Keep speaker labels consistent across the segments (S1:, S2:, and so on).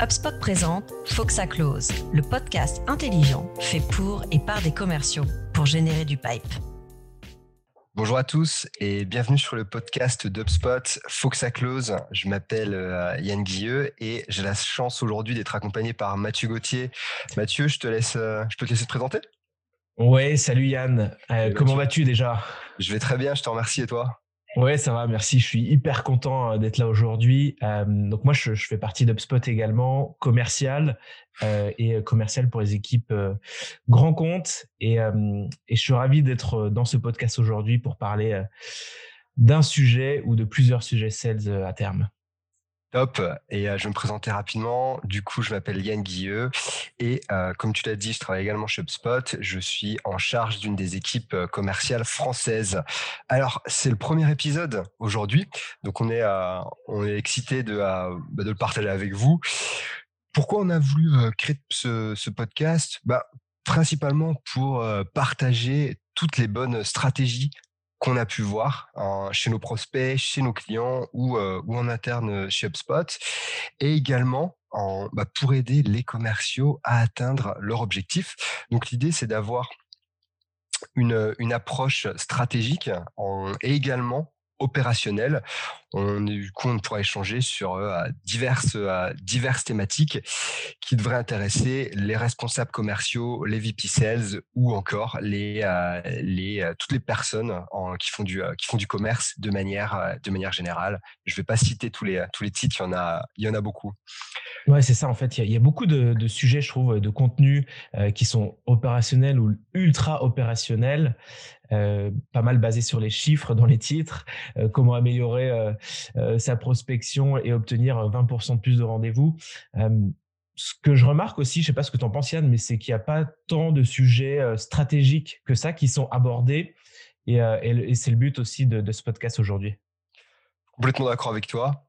S1: HubSpot présente Faut que ça close, le podcast intelligent fait pour et par des commerciaux pour générer du pipe.
S2: Bonjour à tous et bienvenue sur le podcast d'UpSpot Faut que ça close. Je m'appelle euh, Yann Guilleux et j'ai la chance aujourd'hui d'être accompagné par Mathieu Gauthier. Mathieu, je te laisse, euh, je peux te laisser te présenter?
S3: Ouais, salut Yann. Euh, comment vas-tu déjà?
S2: Je vais très bien, je te remercie et toi?
S3: Ouais, ça va, merci. Je suis hyper content euh, d'être là aujourd'hui. Euh, donc moi, je, fais partie d'UpSpot également, commercial euh, et commercial pour les équipes grand compte. Et, je suis ravi d'être dans ce podcast aujourd'hui pour parler d'un sujet ou de plusieurs sujets sales à terme.
S2: Top. Et je vais me présenter rapidement. Du coup, je m'appelle Yann Guilleux et comme tu l'as dit, je travaille également chez HubSpot. Je suis en charge d'une des équipes commerciales françaises. Alors, c'est le premier épisode aujourd'hui, donc on est est excité de bah, de le partager avec vous. Pourquoi on a voulu créer ce, ce podcast? Bah, principalement pour partager toutes les bonnes stratégies qu'on a pu voir chez nos prospects, chez nos clients ou, euh, en interne euh, chez HubSpot, et également en, bah, pour aider les commerciaux à atteindre leur objectif. Donc l'idée, c'est d'avoir une, approche stratégique et également opérationnel. On, du coup, on pourra échanger sur euh, diverses, euh, diverses thématiques qui devraient intéresser les responsables commerciaux, les VP Sales ou encore les, euh, les, toutes les personnes qui, font du, qui font du commerce de manière, de manière générale. Je ne vais pas citer tous les, tous les titres, il y en a, il y en a beaucoup.
S3: Ouais, c'est ça. En fait, il y, a beaucoup de, sujets, je trouve, de contenu qui sont opérationnels ou ultra opérationnels. Euh, pas mal basé sur les chiffres dans les titres, euh, comment améliorer euh, sa prospection et obtenir 20% de plus de rendez-vous. ce que je remarque aussi, je sais pas ce que tu en penses Yann, mais c'est qu'il n'y a pas tant de sujets stratégiques que ça qui sont abordés et, c'est le but aussi de, de ce podcast aujourd'hui.
S2: Complètement d'accord avec toi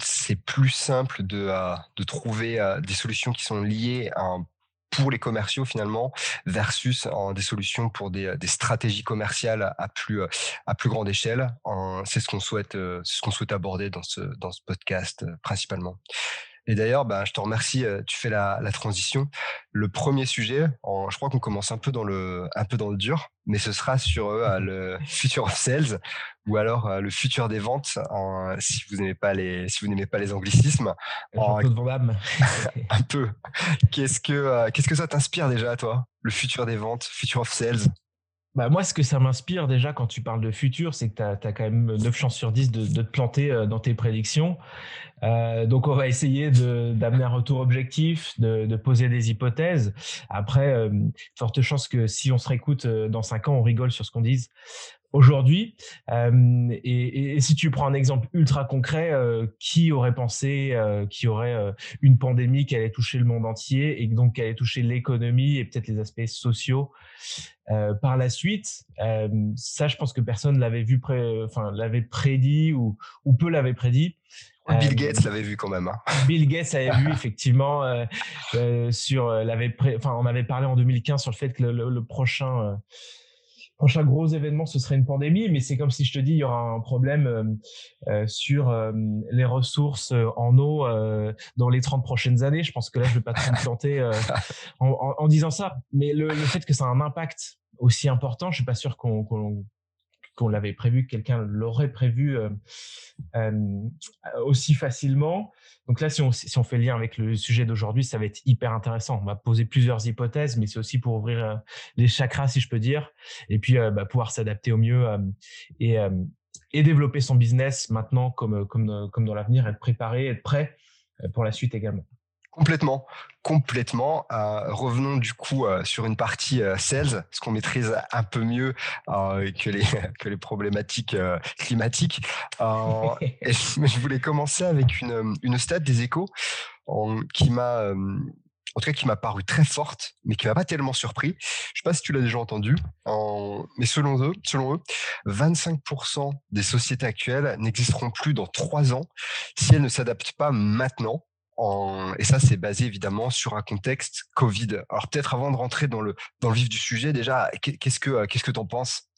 S2: c'est plus simple de, de trouver des solutions qui sont liées à un pour les commerciaux finalement versus en des solutions pour des, des, stratégies commerciales à plus à plus grande échelle. C'est ce qu'on souhaite ce qu'on souhaite aborder dans ce dans ce podcast principalement. Et d'ailleurs, bah, je te remercie. Tu fais la, la transition. Le premier sujet, je crois qu'on commence un peu dans le un peu dans le dur, mais ce sera sur le future of sales ou alors le futur des ventes. si vous n'aimez pas les si vous pas les anglicismes,
S3: un peu de
S2: un peu. Qu'est-ce que qu'est-ce que ça t'inspire déjà à toi? Le futur des ventes, future of sales?
S3: Bah moi, ce que ça m'inspire déjà quand tu parles de futur, c'est que tu as, quand même 9 chances sur 10 de, de te planter euh, dans tes prédictions. Euh, donc, on va essayer d'amener un retour objectif, de, de, poser des hypothèses. Après, euh, forte chance que si on se réécoute euh, dans 5 ans, on rigole sur ce qu'on dise aujourd'hui. Euh, et, et, si tu prends un exemple ultra concret, euh, qui aurait pensé euh, qu'il y aurait euh, une pandémie qui allait toucher le monde entier et donc qui allait toucher l'économie et peut-être les aspects sociaux euh, par la suite Ça, je pense que personne l'avait vu, pré enfin l'avait prédit ou, ou peu l'avait prédit.
S2: Bill Gates l'avait vu quand même. Hein.
S3: Bill Gates avait vu effectivement sur l'avait, enfin on avait parlé en 2015 sur le fait que le, le, le prochain prochain gros événement, ce serait une pandémie, mais c'est comme si je te dis, il y aura un problème euh, euh, sur euh, les ressources en eau dans les 30 prochaines années. Je pense que là, je vais pas trop me planter en, disant ça. Mais le, fait que ça a un impact aussi important, je suis pas sûr qu'on qu'on l'avait prévu, que quelqu'un l'aurait prévu euh, euh, aussi facilement. Donc là, si on, si on fait le lien avec le sujet d'aujourd'hui, ça va être hyper intéressant. On va poser plusieurs hypothèses, mais c'est aussi pour ouvrir euh, les chakras, si je peux dire, et puis bah, pouvoir s'adapter au mieux et, et développer son business maintenant comme, comme, comme dans l'avenir, être préparé, être prêt pour la suite également.
S2: Complètement, complètement. Euh, revenons du coup euh, sur une partie euh, sales, ce qu'on maîtrise un peu mieux que les que les problématiques climatiques. et je, voulais commencer avec une une stat des échos qui m'a en tout cas qui m'a paru très forte, mais qui m'a pas tellement surpris. Je sais pas si tu l'as déjà entendu, mais selon eux, selon eux, 25% des sociétés actuelles n'existeront plus dans trois ans si elles ne s'adaptent pas maintenant et ça, c'est basé évidemment sur un contexte Covid. Alors peut-être avant de rentrer dans le, dans le vif du sujet, déjà, qu'est-ce que qu'est-ce que penses?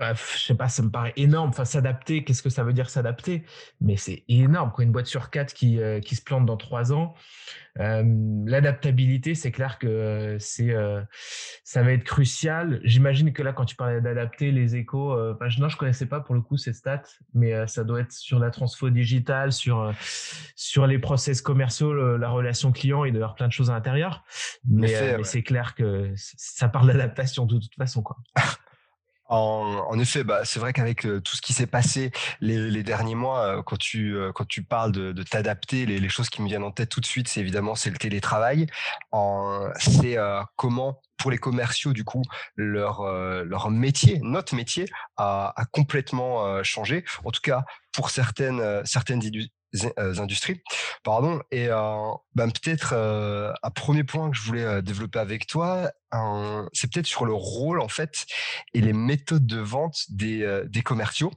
S3: Je sais pas, ça me paraît énorme. Enfin, s'adapter, qu'est-ce que ça veut dire s'adapter? Mais c'est énorme, quoi. Une boîte sur quatre qui, euh, qui se plante dans trois ans. Euh, l'adaptabilité, c'est clair que c'est, euh, ça va être crucial. J'imagine que là, quand tu parlais d'adapter les échos, enfin, non, je connaissais pas pour le coup ces stats, mais ça doit être sur la transfo digitale, sur sur les process commerciaux, la relation client. Il doit y avoir plein de choses à l'intérieur. Mais, mais c'est clair que ça parle d'adaptation de toute façon, quoi.
S2: En, effet, bah, c'est vrai qu'avec euh, tout ce qui s'est passé les, derniers mois, euh, quand tu euh, quand tu parles de, t'adapter, les, choses qui me viennent en tête tout de suite, c'est évidemment c'est le télétravail. c'est comment pour les commerciaux du coup leur leur métier, notre métier a, a complètement changé. En tout cas pour certaines certaines euh, industries. Pardon. Et euh, ben, peut-être euh, un premier point que je voulais développer avec toi, c'est peut-être sur le rôle en fait et les méthodes de vente des, des commerciaux.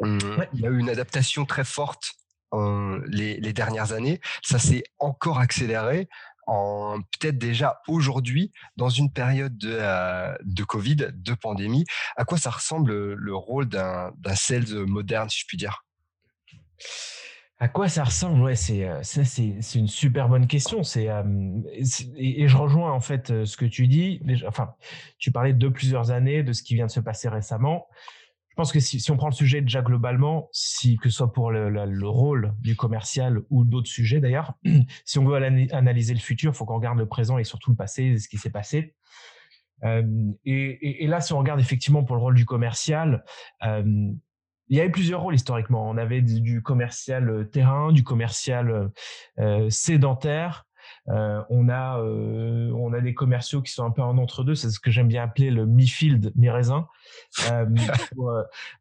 S2: Hum, il y a eu une adaptation très forte les, les, dernières années. Ça s'est encore accéléré en peut-être déjà aujourd'hui dans une période de, de Covid, de pandémie. À quoi ça ressemble le rôle d'un sales moderne, si je puis dire?
S3: À quoi ça ressemble? Ouais, c'est euh, ça, c'est une super bonne question. C'est euh, et, je rejoins en fait euh, ce que tu dis. Enfin, tu parlais de plusieurs années, de ce qui vient de se passer récemment. Je pense que si, on prend le sujet déjà globalement, si que ce soit pour le, le, rôle du commercial ou d'autres sujets d'ailleurs, si on veut analyser le futur, il faut qu'on regarde le présent et surtout le passé, ce qui s'est passé. Et, là, si on regarde effectivement pour le rôle du commercial, il y avait plusieurs rôles historiquement. On avait du, commercial euh, terrain, du commercial euh, euh sédentaire. Euh, on a euh, on a des commerciaux qui sont un peu en entre deux. C'est ce que j'aime bien appeler le mi-field, mi-raisin,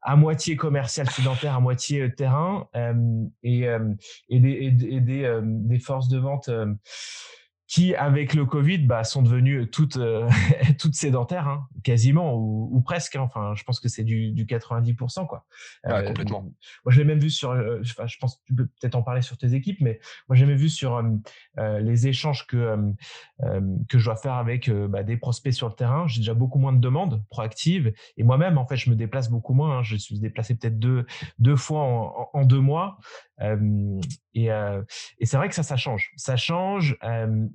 S3: à moitié commercial sédentaire, à moitié terrain, et, et des, et des, des forces de vente qui, avec le Covid, bah, sont devenues toutes, euh, toutes sédentaires, hein, quasiment, ou, ou presque. Hein. Enfin, je pense que c'est du, du 90%. Quoi.
S2: Euh, complètement.
S3: Moi, je l'ai même vu sur, euh, enfin, je pense que tu peux peut-être en parler sur tes équipes, mais moi, j'ai même vu sur les échanges que, que je dois faire avec bah, des prospects sur le terrain. J'ai déjà beaucoup moins de demandes proactives. Et moi-même, en fait, je me déplace beaucoup moins. Hein. Je suis déplacé peut-être deux, deux fois en, en, deux mois. Et, et c'est vrai que ça, ça change. Ça change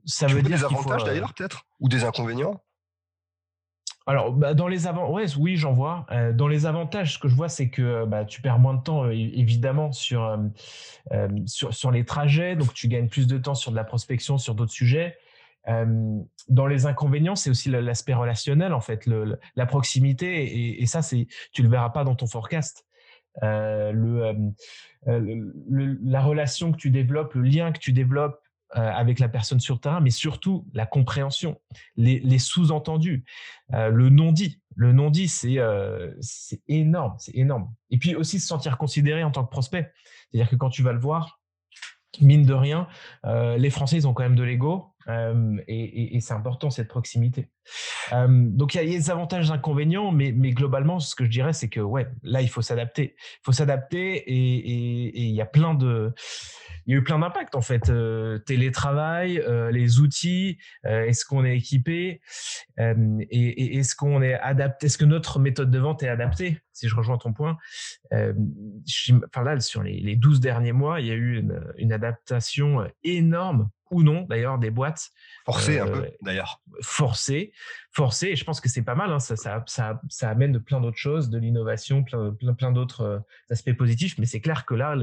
S3: ça
S2: veut dire des avantages d'ailleurs peut-être? Ou des inconvénients?
S3: Alors, bah, dans les avant, ouais, oui, j'en vois. Euh, dans les avantages, ce que je vois, c'est que bah, tu perds moins de temps, euh, évidemment, sur, euh, sur, sur les trajets. Donc, tu gagnes plus de temps sur de la prospection, sur d'autres sujets. dans les inconvénients, c'est aussi l'aspect relationnel, en fait, le, la proximité. Et, et ça, c'est, tu le verras pas dans ton forecast. Le, le, la relation que tu développes, le lien que tu développes euh, avec la personne sur le terrain, mais surtout la compréhension, les, sous-entendus, euh, le non-dit. Le non-dit, c'est euh, énorme, c'est énorme. Et puis aussi se sentir considéré en tant que prospect. C'est-à-dire que quand tu vas le voir, mine de rien, les Français, ils ont quand même de l'ego. Euh, et, c'est important cette proximité. Euh, donc il y, a des avantages, et inconvénients, mais, mais globalement, ce que je dirais, c'est que ouais, là, il faut s'adapter. Il faut s'adapter et il y a plein de il y a eu plein d'impacts en fait. Euh, télétravail, euh, les outils, est-ce qu'on est équipé et, et est-ce qu'on est adapté Est-ce que notre méthode de vente est adaptée Si je rejoins ton point, enfin là sur les, les 12 derniers mois, il y a eu une, une adaptation énorme ou non d'ailleurs des boîtes
S2: forcées un peu d'ailleurs
S3: forcées forcées et je pense que c'est pas mal hein, ça, ça, ça, ça, amène plein d'autres choses de l'innovation plein plein, plein d'autres euh, aspects positifs. Mais c'est clair que là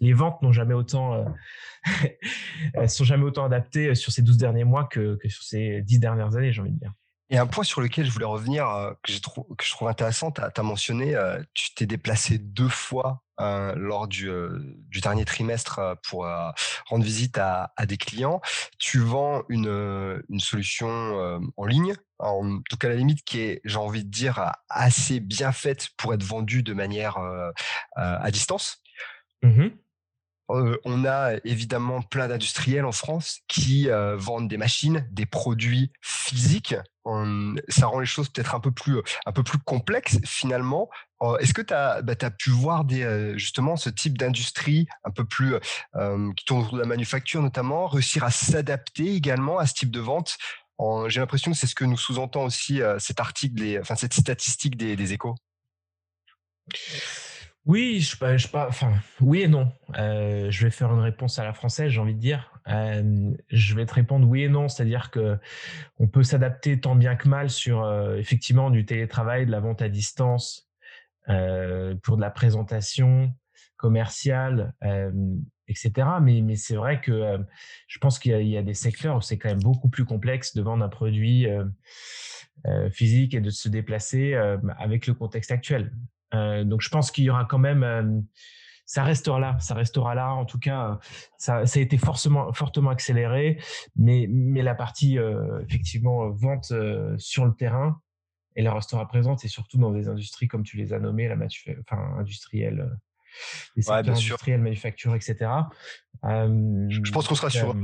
S3: les ventes n'ont jamais autant euh, sont jamais autant adaptées sur ces 12 derniers mois que, que sur ces 10 dernières années j'ai envie de dire
S2: et un point sur lequel je voulais revenir, que, que je trouve intéressant, tu as, mentionné, tu t'es déplacé deux fois lors du, du, dernier trimestre pour rendre visite à, des clients. Tu vends une, solution en ligne, en tout cas à la limite qui est, j'ai envie de dire, assez bien faite pour être vendue de manière à distance. Mmh on a évidemment plein d'industriels en France qui vendent des machines, des produits physiques ça rend les choses peut-être un peu plus un peu plus complexes finalement. Est-ce que tu as, bah, pu voir des, justement ce type d'industrie un peu plus qui tourne autour de la manufacture notamment, réussir à s'adapter également à ce type de vente? J'ai l'impression que c'est ce que nous sous-entend aussi cet article, enfin cette statistique des, échos.
S3: Oui, je, je, enfin, oui et non. Euh, je vais faire une réponse à la française, j'ai envie de dire. Euh, je vais te répondre oui et non, c'est-à-dire que on peut s'adapter tant bien que mal sur euh, effectivement du télétravail, de la vente à distance, pour de la présentation commerciale, etc. Mais, mais c'est vrai que je pense qu'il y, a des secteurs où c'est quand même beaucoup plus complexe de vendre un produit physique et de se déplacer avec le contexte actuel. Euh, donc je pense qu'il y aura quand même, euh, ça restera là, ça restera là. En tout cas, ça, ça a été forcément, fortement accéléré, mais, mais la partie euh, effectivement vente sur le terrain, elle restera présente et surtout dans des industries comme tu les as nommées, la enfin industrielle, les secteurs industriels, manufacture, etc.
S2: je pense qu'on sera sur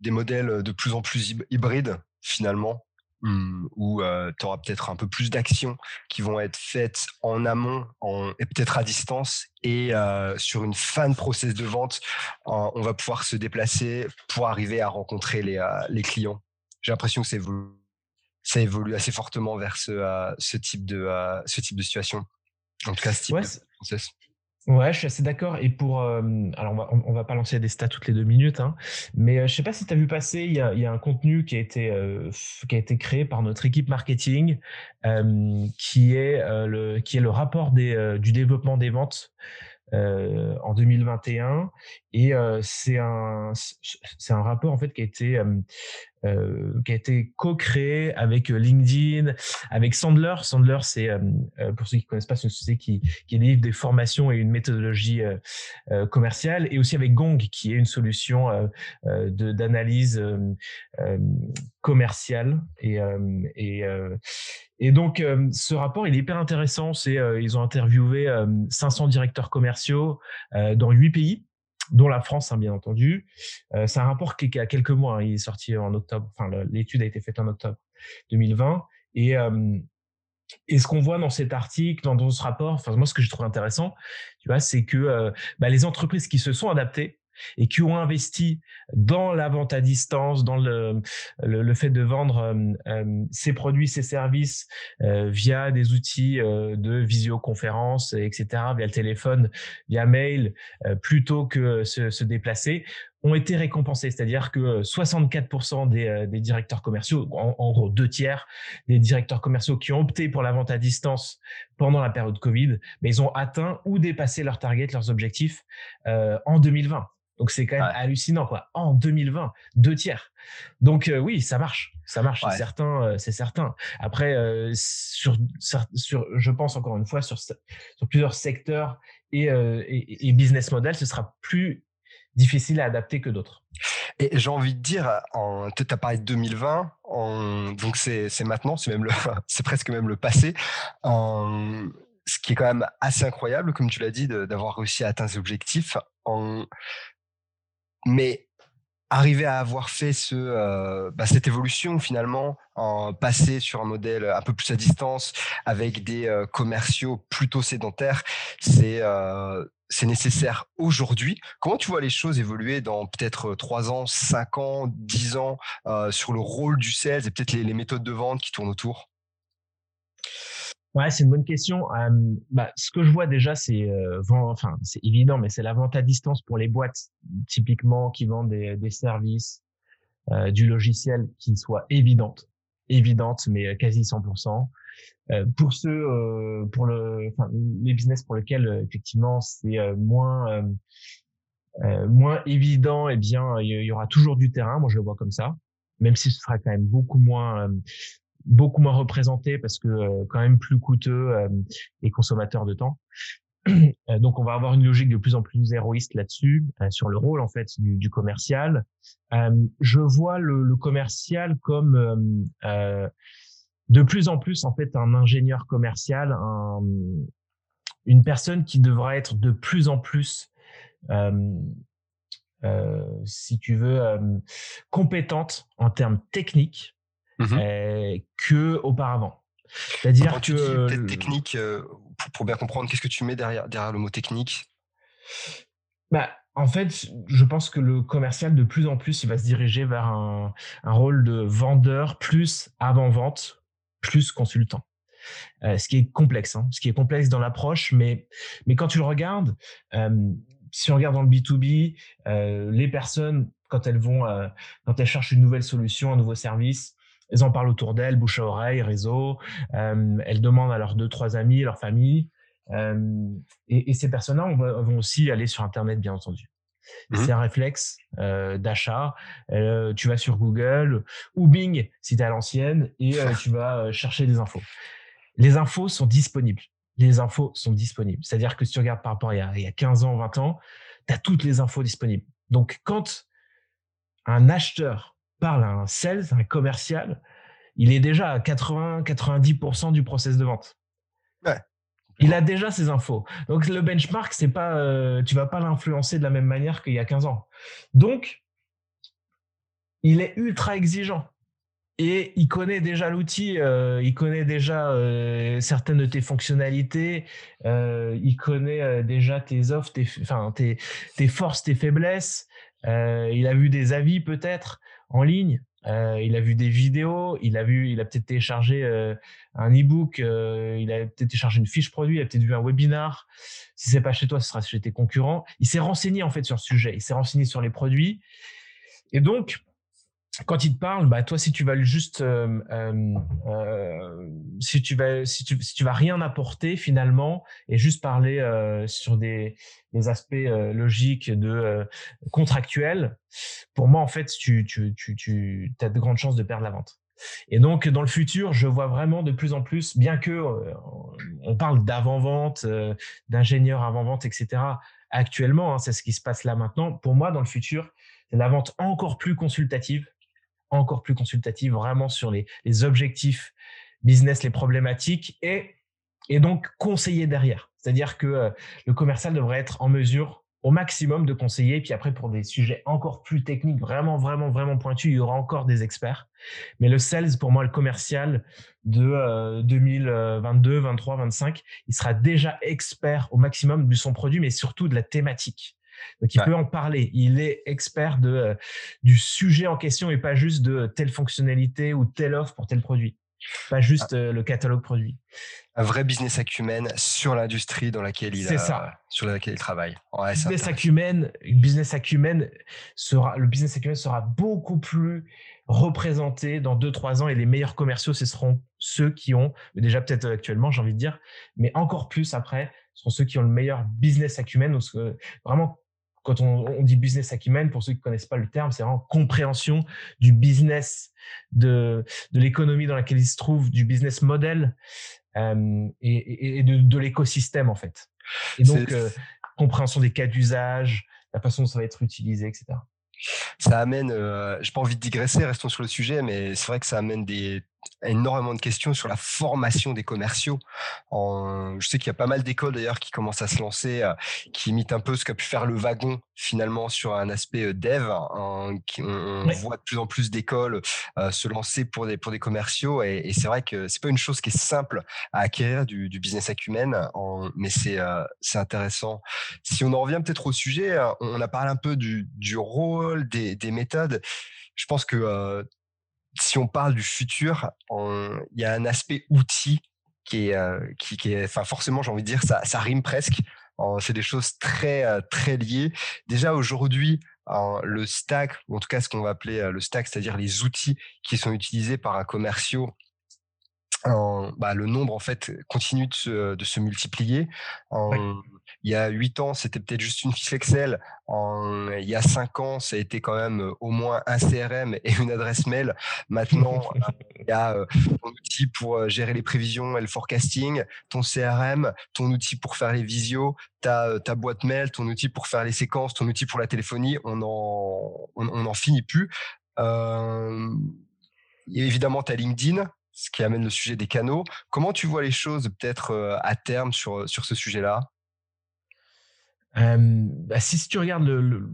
S2: des modèles de plus en plus hybrides finalement Mmh, où tu auras peut-être un peu plus d'actions qui vont être faites en amont en, et peut-être à distance et sur une fin de process de vente, on va pouvoir se déplacer pour arriver à rencontrer les, les clients. J'ai l'impression que ça évolue, ça évolue assez fortement vers ce, ce, type de, ce type de situation. En tout cas, ce type de process.
S3: Ouais, je suis assez d'accord. Et pour, euh, alors on va, va pas lancer des stats toutes les deux minutes, hein, mais euh, je sais pas si tu as vu passer, il y a, y a un contenu qui a été euh, qui a été créé par notre équipe marketing, qui est le qui est le rapport des, du développement des ventes euh, en 2021 et euh, c'est un un rapport en fait qui a été euh, qui été co-créé avec LinkedIn, avec Sandler. Sandler, c'est pour ceux qui connaissent pas, c'est une société qui qui délivre des formations et une méthodologie commerciale, et aussi avec Gong, qui est une solution de d'analyse commerciale. Et et donc, euh, ce rapport, il est hyper intéressant. C'est, euh, ils ont interviewé 500 euh, directeurs commerciaux dans huit pays, dont la France, hein, bien entendu. c'est un rapport qui, qui, a quelques mois. Hein. il est sorti en octobre. Enfin, l'étude a été faite en octobre 2020. Et et ce qu'on voit dans cet article, dans, ce rapport, enfin moi ce que je trouve intéressant, tu vois, c'est que bah, les entreprises qui se sont adaptées et qui ont investi dans la vente à distance, dans le, le, fait de vendre euh, euh, ces produits, ces services euh, via des outils de visioconférence, etc., via le téléphone, via mail, plutôt que se, se déplacer, ont été récompensés. C'est-à-dire que 64% des, des, directeurs commerciaux, en, gros deux tiers des directeurs commerciaux qui ont opté pour la vente à distance pendant la période Covid, mais ils ont atteint ou dépassé leurs targets, leurs objectifs euh, en 2020. Donc c'est quand même hallucinant quoi. En 2020, deux tiers. Donc euh, oui, ça marche, ça marche, c'est certain, euh, c'est certain. Après euh, sur, sur, je pense encore une fois sur sur plusieurs secteurs et, et, business model, ce sera plus difficile à adapter que d'autres.
S2: Et j'ai envie de dire, tu as parlé de 2020, en, donc c'est maintenant, c'est même le, c'est presque même le passé. En, ce qui est quand même assez incroyable, comme tu l'as dit, d'avoir réussi à atteindre ces objectifs. En, mais arriver à avoir fait ce, euh, bah, cette évolution finalement, en passer sur un modèle un peu plus à distance avec des euh, commerciaux plutôt sédentaires, c'est euh, c'est nécessaire aujourd'hui. Comment tu vois les choses évoluer dans peut-être 3 ans, 5 ans, 10 ans sur le rôle du sales et peut-être les méthodes de vente qui tournent autour?
S3: Ouais, c'est une bonne question. bah, ce que je vois déjà, c'est euh, enfin, c'est évident, mais c'est la vente à distance pour les boîtes, typiquement qui vendent des, des services, euh, du logiciel qui soit évidente, évidente, mais quasi 100%. Euh, pour ceux, euh, pour le, les business pour lesquels effectivement c'est moins moins évident, eh bien, il y, aura toujours du terrain. Moi, je le vois comme ça, même si ce sera quand même beaucoup moins beaucoup moins représenté parce que euh, quand même plus coûteux euh, et consommateur de temps. Euh, donc on va avoir une logique de plus en plus héroïste là-dessus sur le rôle en fait du, commercial. je vois le, commercial comme de plus en plus en fait un ingénieur commercial, un, une personne qui devra être de plus en plus si tu veux, compétente en termes techniques, Mmh que auparavant.
S2: C'est-à-dire que tu dis technique, pour, bien comprendre, qu'est-ce que tu mets derrière, derrière le mot technique?
S3: Bah, en fait, je pense que le commercial, de plus en plus, il va se diriger vers un, un rôle de vendeur plus avant-vente, plus consultant. ce qui est complexe, hein, ce qui est complexe dans l'approche, mais, mais quand tu le regardes, si on regarde dans le B2B, les personnes, quand elles vont, quand elles cherchent une nouvelle solution, un nouveau service, elles en parlent autour d'elles, bouche à oreille, réseau. elles demandent à leurs deux, trois amis, leur famille. Et, et, ces personnes-là vont aussi aller sur Internet, bien entendu. Mmh c'est un réflexe euh, d'achat. Euh, tu vas sur Google ou Bing si tu es à l'ancienne et euh, tu vas chercher des infos. Les infos sont disponibles. Les infos sont disponibles. C'est-à-dire que si tu regardes par rapport à il y a, il y a 15 ans, 20 ans, tu as toutes les infos disponibles. Donc, quand un acheteur parle à un sales, un commercial, il est déjà à 80-90% du process de vente. Ouais. Il a déjà ses infos. Donc le benchmark, c'est pas, euh, tu vas pas l'influencer de la même manière qu'il y a 15 ans. Donc, il est ultra exigeant. Et il connaît déjà l'outil, euh, il connaît déjà euh, certaines de tes fonctionnalités, il connaît déjà tes offres, tes, enfin, tes, tes forces, tes faiblesses. il a vu des avis peut-être en ligne. Euh, il a vu des vidéos, il a vu, il a peut-être téléchargé euh, un e-book, euh, il a peut-être téléchargé une fiche produit, il a peut-être vu un webinar. Si c'est pas chez toi, ce sera chez tes concurrents. Il s'est renseigné en fait sur ce sujet, il s'est renseigné sur les produits. Et donc, quand il te parle, bah toi si tu vas juste, euh, euh, euh, si tu vas, si tu, vas rien apporter finalement et juste parler sur des, aspects logiques de contractuels, pour moi en fait tu, tu, tu, tu as de grandes chances de perdre la vente. Et donc dans le futur, je vois vraiment de plus en plus, bien que on parle d'avant vente, d'ingénieur avant vente, etc. Actuellement, hein, c'est ce qui se passe là maintenant. Pour moi, dans le futur, c'est la vente encore plus consultative encore plus consultative, vraiment sur les, objectifs business, les problématiques et, et donc conseiller derrière. C'est-à-dire que euh, le commercial devrait être en mesure au maximum de conseiller. Puis après, pour des sujets encore plus techniques, vraiment, vraiment, vraiment pointus, il y aura encore des experts. Mais le sales, pour moi, le commercial de 2022, 23, 25, il sera déjà expert au maximum de son produit, mais surtout de la thématique. Donc, il peut en parler. Il est expert de, euh, du sujet en question et pas juste de telle fonctionnalité ou telle offre pour tel produit. Pas juste ah. euh, le catalogue produit.
S2: Un vrai business acumen sur l'industrie dans laquelle il ça. sur laquelle il travaille.
S3: business acumen, business acumen sera, le business acumen sera beaucoup plus représenté dans 2-3 ans et les meilleurs commerciaux, ce seront ceux qui ont, déjà peut-être actuellement, j'ai envie de dire, mais encore plus après, ce seront ceux qui ont le meilleur business acumen, ou vraiment quand on, dit business acumen, pour ceux qui ne connaissent pas le terme, c'est vraiment compréhension du business, de, de l'économie dans laquelle il se trouve, du business model euh, et, de, l'écosystème en fait. Et donc, euh, compréhension des cas d'usage, la façon dont ça va être utilisé, etc.
S2: Ça amène, euh, j'ai pas envie de digresser, restons sur le sujet, mais c'est vrai que ça amène des énormément de questions sur la formation des commerciaux. En, je sais qu'il y a pas mal d'écoles d'ailleurs qui commencent à se lancer, euh, qui imitent un peu ce qu'a pu faire le wagon finalement sur un aspect euh, dev. on, voit de plus en plus d'écoles euh, se lancer pour des pour des commerciaux et, c'est vrai que c'est pas une chose qui est simple à acquérir du, business acumen, en, mais c'est c'est intéressant. Si on en revient peut-être au sujet, on a parlé un peu du, du rôle des, des méthodes. Je pense que si on parle du futur, il y a un aspect outil qui est, euh, qui, est, enfin forcément, j'ai envie de dire, ça, rime presque. C'est des choses très, euh, très liées. Déjà aujourd'hui, le stack, ou en tout cas ce qu'on va appeler euh, le stack, c'est-à-dire les outils qui sont utilisés par un commercial bah, le nombre en fait continue de se, de se multiplier. Il y a huit ans, c'était peut-être juste une fiche Excel. En, il y a cinq ans, ça a été quand même au moins un CRM et une adresse mail. Maintenant, il y a ton outil pour gérer les prévisions et le forecasting, ton CRM, ton outil pour faire les visios, ta, ta boîte mail, ton outil pour faire les séquences, ton outil pour la téléphonie. On en, on, en finit plus. Euh, évidemment, tu as LinkedIn ce qui amène le sujet des canaux. Comment tu vois les choses peut-être euh, à terme sur, sur ce sujet-là?
S3: Bah, si, tu regardes le,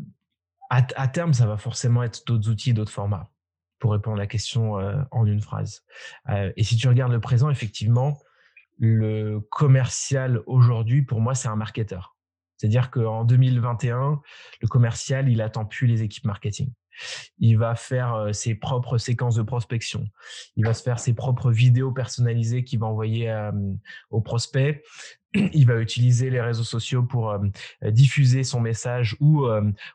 S3: À, terme, ça va forcément être d'autres outils, d'autres formats pour répondre à la question euh, en une phrase. Euh, et si tu regardes le présent, effectivement, le commercial aujourd'hui, pour moi, c'est un marketeur. C'est-à-dire qu'en 2021, le commercial, il attend plus les équipes marketing. il va faire ses propres séquences de prospection, il va se faire ses propres vidéos personnalisées qu'il va envoyer aux prospects, il va utiliser les réseaux sociaux pour diffuser son message ou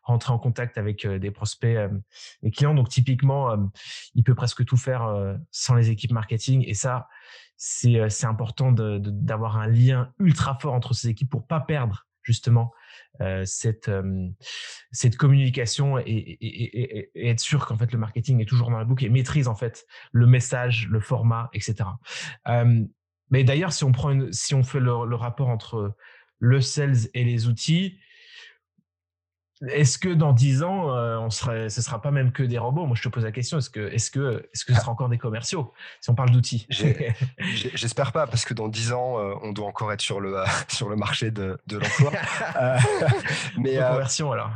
S3: rentrer en contact avec des prospects et clients. Donc typiquement, il peut presque tout faire sans les équipes marketing et ça, c'est important d'avoir un lien ultra fort entre ces équipes pour pas perdre justement cette communication et, être sûr qu'en fait le marketing est toujours dans la boucle et maîtrise en fait le message, le format, etc. mais d'ailleurs, si on prend si on fait le, rapport entre le sales et les outils, est-ce que dans dix ans, euh, on serait, ce sera pas même que des robots? Moi, je te pose la question est-ce que, est-ce que, est-ce que ce sera encore des commerciaux si on parle d'outils?
S2: J'espère pas, parce que dans dix ans, euh, on doit encore être sur le sur le marché de, de l'emploi.
S3: euh, mais conversion alors.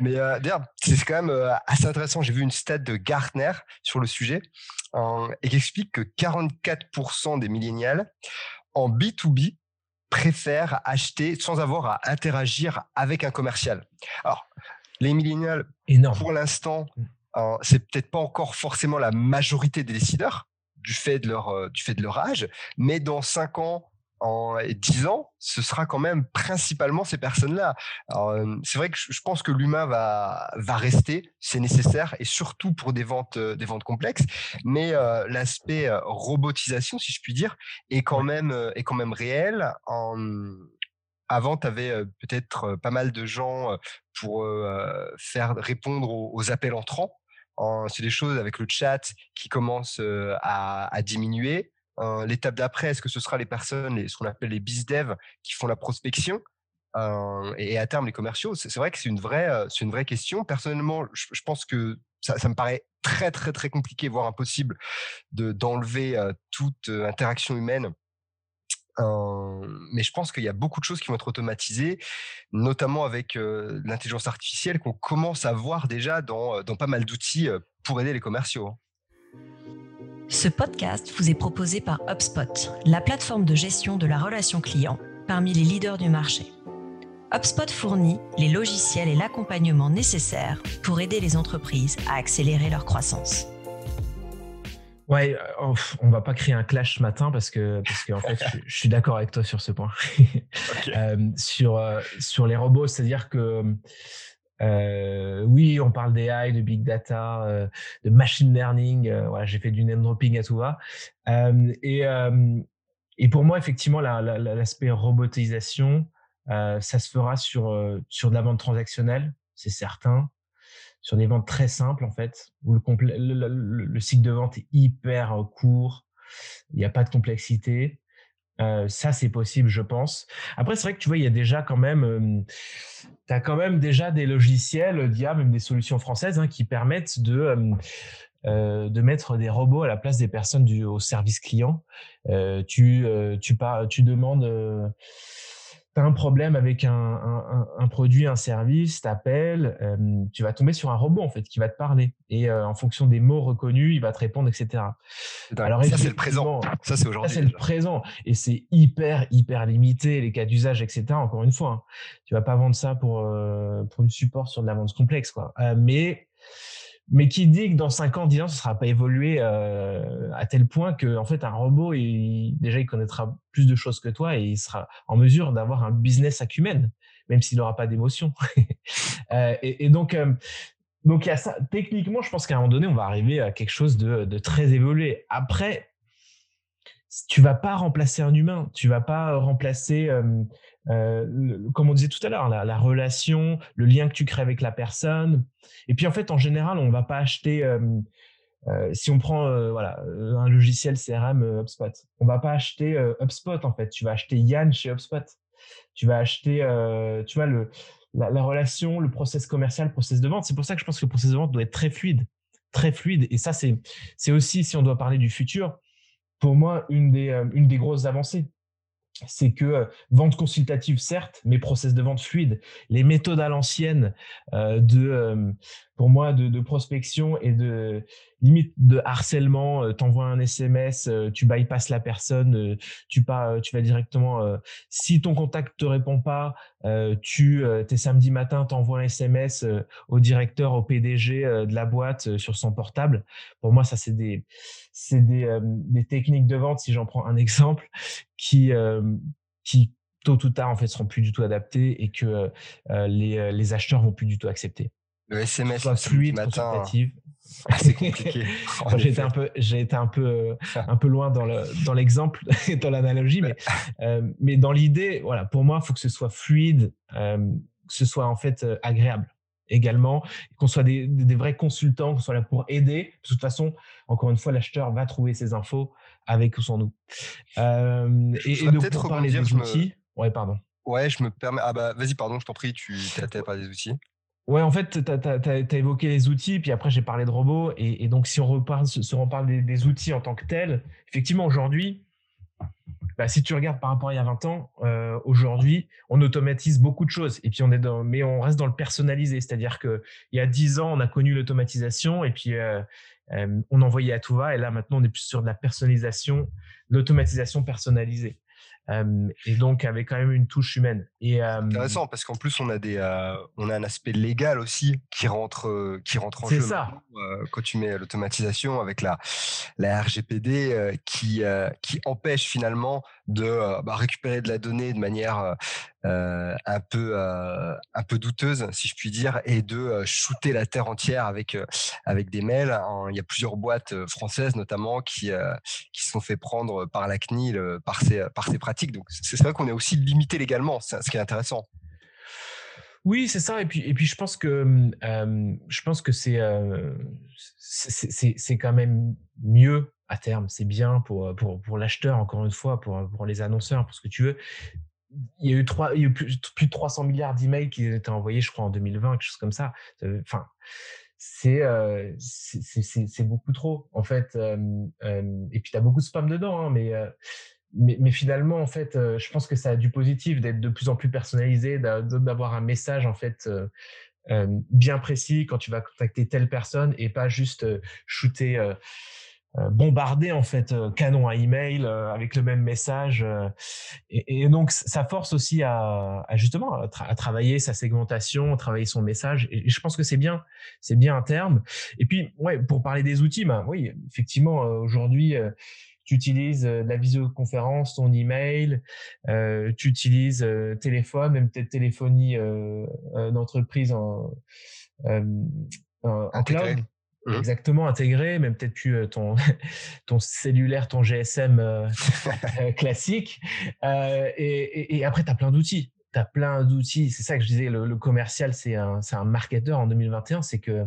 S2: mais d'ailleurs, c'est quand même assez intéressant. J'ai vu une stat de Gartner sur le sujet et qui explique que 44% des millénials en B2B préfèrent acheter sans avoir à interagir avec un commercial. Alors, les millénials, pour l'instant, euh, c'est peut-être pas encore forcément la majorité des décideurs du fait de leur, euh, du fait de leur âge, mais dans cinq ans, en 10 ans, ce sera quand même principalement ces personnes-là. C'est vrai que je pense que l'humain va, va rester, c'est nécessaire, et surtout pour des ventes, des ventes complexes. Mais l'aspect robotisation, si je puis dire, est quand même, est quand même réel. En, avant, tu avais peut-être pas mal de gens pour faire répondre aux, appels entrants. C'est des choses avec le chat qui commencent à, à diminuer. Euh, l'étape d'après, est-ce que ce sera les personnes, ce qu'on appelle les dev qui font la prospection euh, et, à terme les commerciaux? C'est vrai que c'est une vraie, euh, c'est une vraie question. Personnellement, je, pense que ça, me paraît très très très compliqué, voire impossible, de d'enlever toute interaction humaine. mais je pense qu'il y a beaucoup de choses qui vont être automatisées, notamment avec l'intelligence artificielle qu'on commence à voir déjà dans, dans pas mal d'outils pour aider les commerciaux.
S1: Ce podcast vous est proposé par HubSpot, la plateforme de gestion de la relation client parmi les leaders du marché. HubSpot fournit les logiciels et l'accompagnement nécessaires pour aider les entreprises à accélérer leur croissance.
S3: Ouais, euh, on va pas créer un clash ce matin parce que parce qu'en fait, je, suis d'accord avec toi sur ce point. Euh, sur euh, sur les robots, c'est-à-dire que euh, oui, on parle d'AI, de big data, euh, de machine learning. Euh, voilà, j'ai fait du name dropping à tout va. et, et pour moi, effectivement, l'aspect robotisation, ça se fera sur sur de la vente transactionnelle, c'est certain, sur des ventes très simples en fait, où le, le, le cycle de vente est hyper court, il n'y a pas de complexité. Euh, ça, c'est possible, je pense. Après, c'est vrai que tu vois, il y a déjà quand même, euh, tu as quand même déjà des logiciels d'IA, même des solutions françaises, hein, qui permettent de, euh, de mettre des robots à la place des personnes au service client. tu, tu, pas, tu demandes un problème avec un, produit, un service, t'appelles, euh, tu vas tomber sur un robot en fait qui va te parler et euh, en fonction des mots reconnus, il va te répondre, etc.
S2: Alors ça c'est le présent, ça c'est aujourd'hui.
S3: c'est le présent et c'est hyper hyper limité les cas d'usage, etc. Encore une fois, hein. tu vas pas vendre ça pour euh, pour du support sur de la vente complexe quoi. mais mais qui dit que dans 5 ans, 10 ans, ce ne sera pas évolué euh, à tel point que en fait un robot, déjà, il connaîtra plus de choses que toi et il sera en mesure d'avoir un business acumen, même s'il n'aura pas d'émotion. euh, et, donc, euh, donc y a ça. Techniquement, je pense qu'à un moment donné, on va arriver à quelque chose de, très évolué. Après, tu vas pas remplacer un humain, tu vas pas remplacer euh, comme on disait tout à l'heure, la, relation, le lien que tu crées avec la personne. Et puis en fait, en général, on va pas acheter. Euh, euh, si on prend voilà un logiciel CRM HubSpot, on va pas acheter HubSpot en fait. Tu vas acheter Yann chez HubSpot. Tu vas acheter, tu vois le la, la, relation, le process commercial, le process de vente. C'est pour ça que je pense que le process de vente doit être très fluide, très fluide. Et ça, c'est c'est aussi si on doit parler du futur, pour moi une des une des grosses avancées c'est que vente consultative certes, mais process de vente fluide. Les méthodes à l'ancienne de, pour moi, de, prospection et de limite de harcèlement. T'envoies un SMS, tu bypasses la personne, tu pas, tu vas directement. si ton contact te répond pas, tu t'es samedi matin, t'envoies un SMS au directeur, au PDG de la boîte sur son portable. Pour moi, ça c'est des, c'est des, des techniques de vente. Si j'en prends un exemple, qui qui tôt ou tard en fait seront plus du tout adaptés et que les, les acheteurs vont plus du tout accepter.
S2: Le SMS
S3: soit fluide, matin,
S2: c'est compliqué.
S3: j'ai été un peu, j'ai été un peu, un peu loin dans le dans l'exemple, dans l'analogie, mais mais dans l'idée, voilà, pour moi, il faut que ce soit fluide, que ce soit en fait agréable également, qu'on soit des, des, vrais consultants, qu'on soit là pour aider. De toute façon, encore une fois, l'acheteur va trouver ses infos avec ou sans nous. Euh, et, et donc, pour parler des outils, ouais, pardon.
S2: Ouais, je me permets. Ah bah, vas-y, pardon, je t'en prie, tu t'as par des outils.
S3: Ouais, en fait, tu as, évoqué les outils, puis après, j'ai parlé de robots. Et, donc, si on reparle, des, outils en tant que tels, effectivement, aujourd'hui, bah, si tu regardes par rapport à il y a 20 ans, euh, aujourd'hui, on automatise beaucoup de choses. Et puis, on est dans, mais on reste dans le personnalisé. C'est-à-dire qu'il y a 10 ans, on a connu l'automatisation et puis euh, euh, on envoyait à tout va. Et là, maintenant, on est plus sur de la personnalisation, l'automatisation personnalisée et donc avec quand même une touche humaine. Et,
S2: intéressant parce qu'en plus on a des, on a un aspect légal aussi qui rentre, qui rentre en jeu.
S3: C'est ça.
S2: quand tu mets l'automatisation avec la, la RGPD qui, qui empêche finalement de bah, récupérer de la donnée de manière un peu un peu douteuse, si je puis dire, et de shooter la terre entière avec avec des mails. Il y a plusieurs boîtes françaises notamment qui qui se sont fait prendre par la CNIL par ces par ces pratiques donc c'est vrai qu'on est aussi limité légalement, ce qui est intéressant.
S3: Oui, c'est ça. Et puis, et puis je pense que euh, je pense que c'est euh, c'est quand même mieux à terme. C'est bien pour, pour, pour l'acheteur, encore une fois, pour, pour les annonceurs, pour ce que tu veux. Il y a eu, trois, il y a plus, plus de 300 milliards d'emails qui ont été envoyés, je crois, en 2020, quelque chose comme ça. Enfin, c'est euh, c'est beaucoup trop, en fait. et puis, tu as beaucoup de spam dedans, hein, mais mais, finalement, en fait, euh, je pense que ça a du positif d'être de plus en plus personnalisé, d'avoir un message en fait euh, euh, bien précis quand tu vas contacter telle personne et pas juste shooter, bombarder en fait canon à email avec le même message. Et, donc, ça force aussi à, justement à, travailler sa segmentation, travailler son message. Et, je pense que c'est bien, c'est bien un terme. Et puis, ouais, pour parler des outils, bah, oui, effectivement, aujourd'hui tu utilises euh, la visioconférence, ton email, euh, tu utilises euh, téléphone, même peut-être téléphonie d'entreprise en, en cloud. Mmh. Exactement, intégré, même peut-être plus ton, ton cellulaire, ton GSM classique. Et, et, après, tu as plein d'outils. Tu as plein d'outils. C'est ça que je disais, le, le commercial, c'est un, un marketeur en 2021. C'est que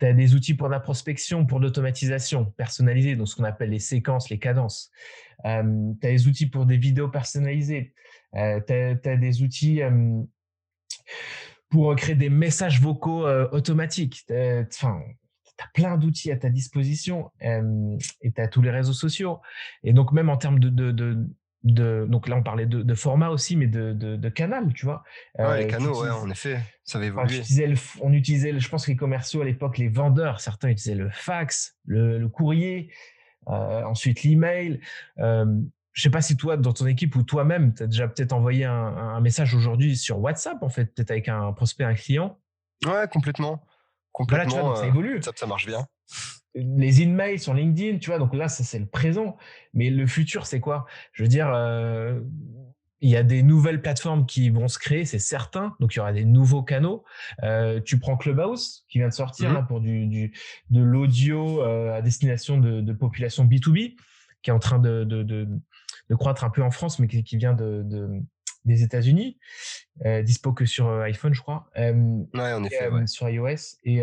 S3: tu as des outils pour la prospection, pour l'automatisation personnalisée, donc ce qu'on appelle les séquences, les cadences. Euh, tu as des outils pour des vidéos personnalisées. Euh, tu as, des outils pour créer des messages vocaux euh, automatiques. Enfin, tu as plein d'outils à ta disposition et tu as tous les réseaux sociaux. Et donc, même en termes de, de, donc là on parlait de, format aussi mais de, canal tu vois.
S2: Ouais, les euh, canaux ouais, en effet ça va évoluer.
S3: on utilisait je pense que les commerciaux à l'époque les vendeurs certains utilisaient le fax le, courrier euh, ensuite l'email. Je sais pas si toi dans ton équipe ou toi-même tu as déjà peut-être envoyé un, message aujourd'hui sur WhatsApp en fait peut-être avec un prospect un client.
S2: Ouais complètement complètement
S3: ça évolue
S2: ça, ça marche bien
S3: les in sur LinkedIn, tu vois, donc là, ça c'est le présent. Mais le futur, c'est quoi? Je veux dire, euh, il y a des nouvelles plateformes qui vont se créer, c'est certain. Donc il y aura des nouveaux canaux. Euh, tu prends Clubhouse qui vient de sortir mmh pour du, du, de l'audio euh, à destination de, de, population B2B, qui est en train de, de, de, croître un peu en France, mais qui, qui vient de, des États-Unis, dispo que sur iPhone, je crois.
S2: ouais, en effet.
S3: Sur iOS. Et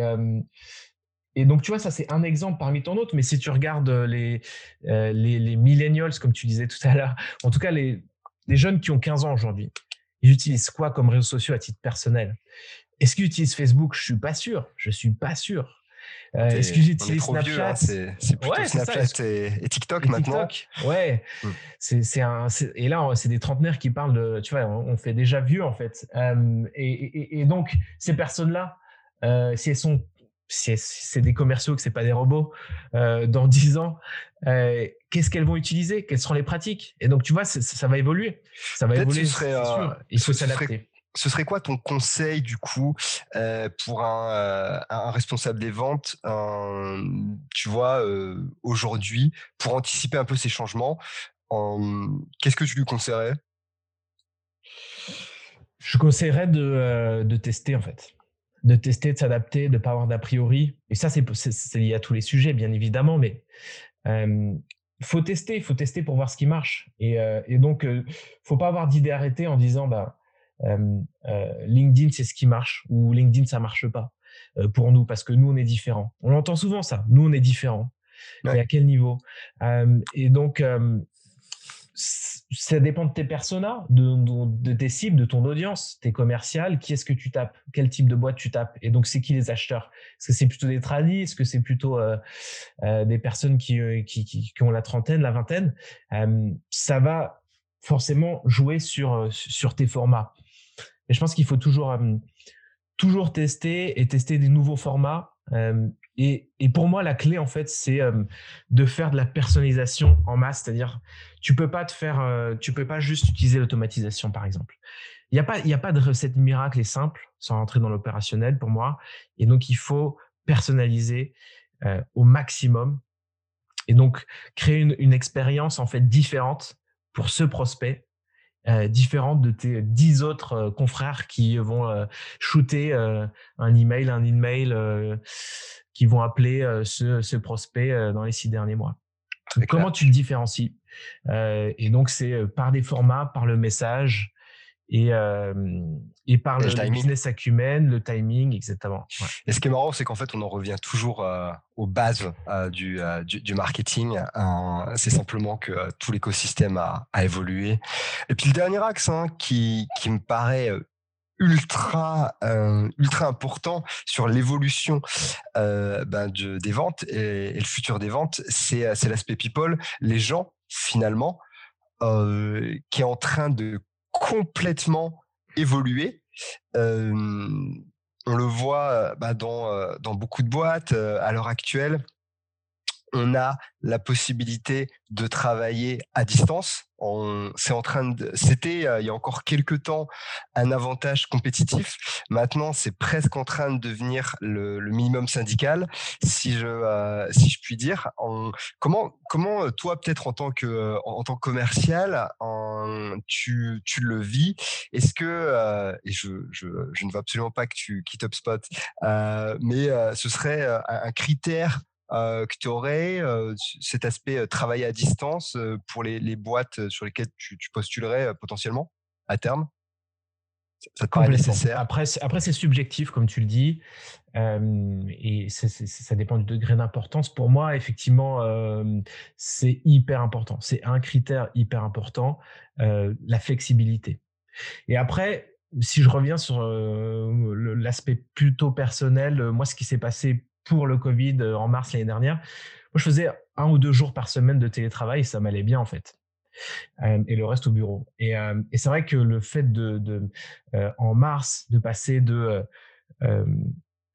S3: et donc, tu vois, ça, c'est un exemple parmi tant d'autres. Mais si tu regardes euh, les, euh, les, les, millennials, comme tu disais tout à l'heure, en tout cas, les, les jeunes qui ont 15 ans aujourd'hui, ils utilisent quoi comme réseaux sociaux à titre personnel? Est-ce qu'ils utilisent Facebook? Je suis pas sûr. Je suis pas sûr.
S2: Est-ce que j'utilise hein, Snapchat C'est plutôt Snapchat et, TikTok maintenant.
S3: ouais. Hmm. C'est un. Et là, c'est des trentenaires qui parlent de. Tu vois, on, fait déjà vieux en fait. et, donc ces personnes-là, si elles sont c'est des commerciaux, que c'est pas des robots, euh, dans 10 ans, euh, qu'est-ce qu'elles vont utiliser? Quelles seront les pratiques? Et donc, tu vois, ça va évoluer. Ça va évoluer. Euh, Il faut s'adapter.
S2: Ce serait quoi ton conseil du coup pour un, responsable des ventes, tu vois, aujourd'hui, pour anticiper un peu ces changements Qu'est-ce que tu lui conseillerais?
S3: Je conseillerais de, de tester en fait de tester, de s'adapter, de ne pas avoir d'a priori. Et ça, c'est lié à tous les sujets, bien évidemment, mais il faut tester, il faut tester pour voir ce qui marche. Et, et donc, faut pas avoir d'idée arrêtée en disant, bah, LinkedIn, c'est ce qui marche, ou LinkedIn, ça marche pas pour nous, parce que nous, on est différents. On entend souvent ça, nous, on est différents. Mais à quel niveau? Et donc, ça dépend de tes personas, de, tes cibles, de ton audience, tes commerciales, qui est-ce que tu tapes, quel type de boîte tu tapes, et donc c'est qui les acheteurs? Est-ce que c'est plutôt des tradis? Est-ce que c'est plutôt euh, euh, des personnes euh, qui, qui, ont la trentaine, la vingtaine? Ça va forcément jouer sur, sur tes formats. Et je pense qu'il faut toujours, toujours tester et tester des nouveaux formats et, pour moi, la clé, en fait, c'est de faire de la personnalisation en masse. C'est-à-dire, tu peux pas te faire, peux pas juste utiliser l'automatisation, par exemple. Il n'y a pas, a pas de recette miracle et simple sans rentrer dans l'opérationnel pour moi. Et donc, il faut personnaliser au maximum. Et donc, créer une, une expérience, en fait, différente pour ce prospect euh, différente de tes dix autres euh, confrères qui vont euh, shooter un email, un email, qui vont appeler ce, ce, prospect dans les six derniers mois. comment tu te différencies? Et donc, c'est par des formats, par le message, et, et par le, business acumen, le timing, exactement.
S2: Et ce qui est marrant, c'est qu'en fait, on en revient toujours aux bases du, du, marketing. c'est simplement que tout l'écosystème a, a, évolué. Et puis le dernier axe hein, qui, qui me paraît ultra ultra important sur l'évolution ben des ventes et, le futur des ventes, c'est c'est l'aspect people, les gens finalement qui est en train de complètement évolué. on le voit bah, dans, dans beaucoup de boîtes à l'heure actuelle on a la possibilité de travailler à distance. C'est en train de, c'était euh, il y a encore quelques temps un avantage compétitif. Maintenant, c'est presque en train de devenir le, minimum syndical, si je euh, si je puis dire. comment comment euh, toi peut-être en tant que en, tant que commercial, tu, tu le vis? Est-ce que et je, je, je ne veux absolument pas que tu quittes HubSpot, mais ce serait un critère euh, que tu aurais euh, cet aspect euh, travail à distance pour les, boîtes sur lesquelles tu, postulerais potentiellement à terme?
S3: Ça te nécessaire? Après, après c'est subjectif, comme tu le dis, et ça dépend du degré d'importance. Pour moi, effectivement, c'est hyper important. C'est un critère hyper important, la flexibilité. Et après, si je reviens sur l'aspect plutôt personnel, moi, ce qui s'est passé pour le Covid euh, en mars l'année dernière, moi, je faisais un ou deux jours par semaine de télétravail et ça m'allait bien en fait. Euh, et le reste au bureau. Et, euh, et c'est vrai que le fait de, en mars, de passer de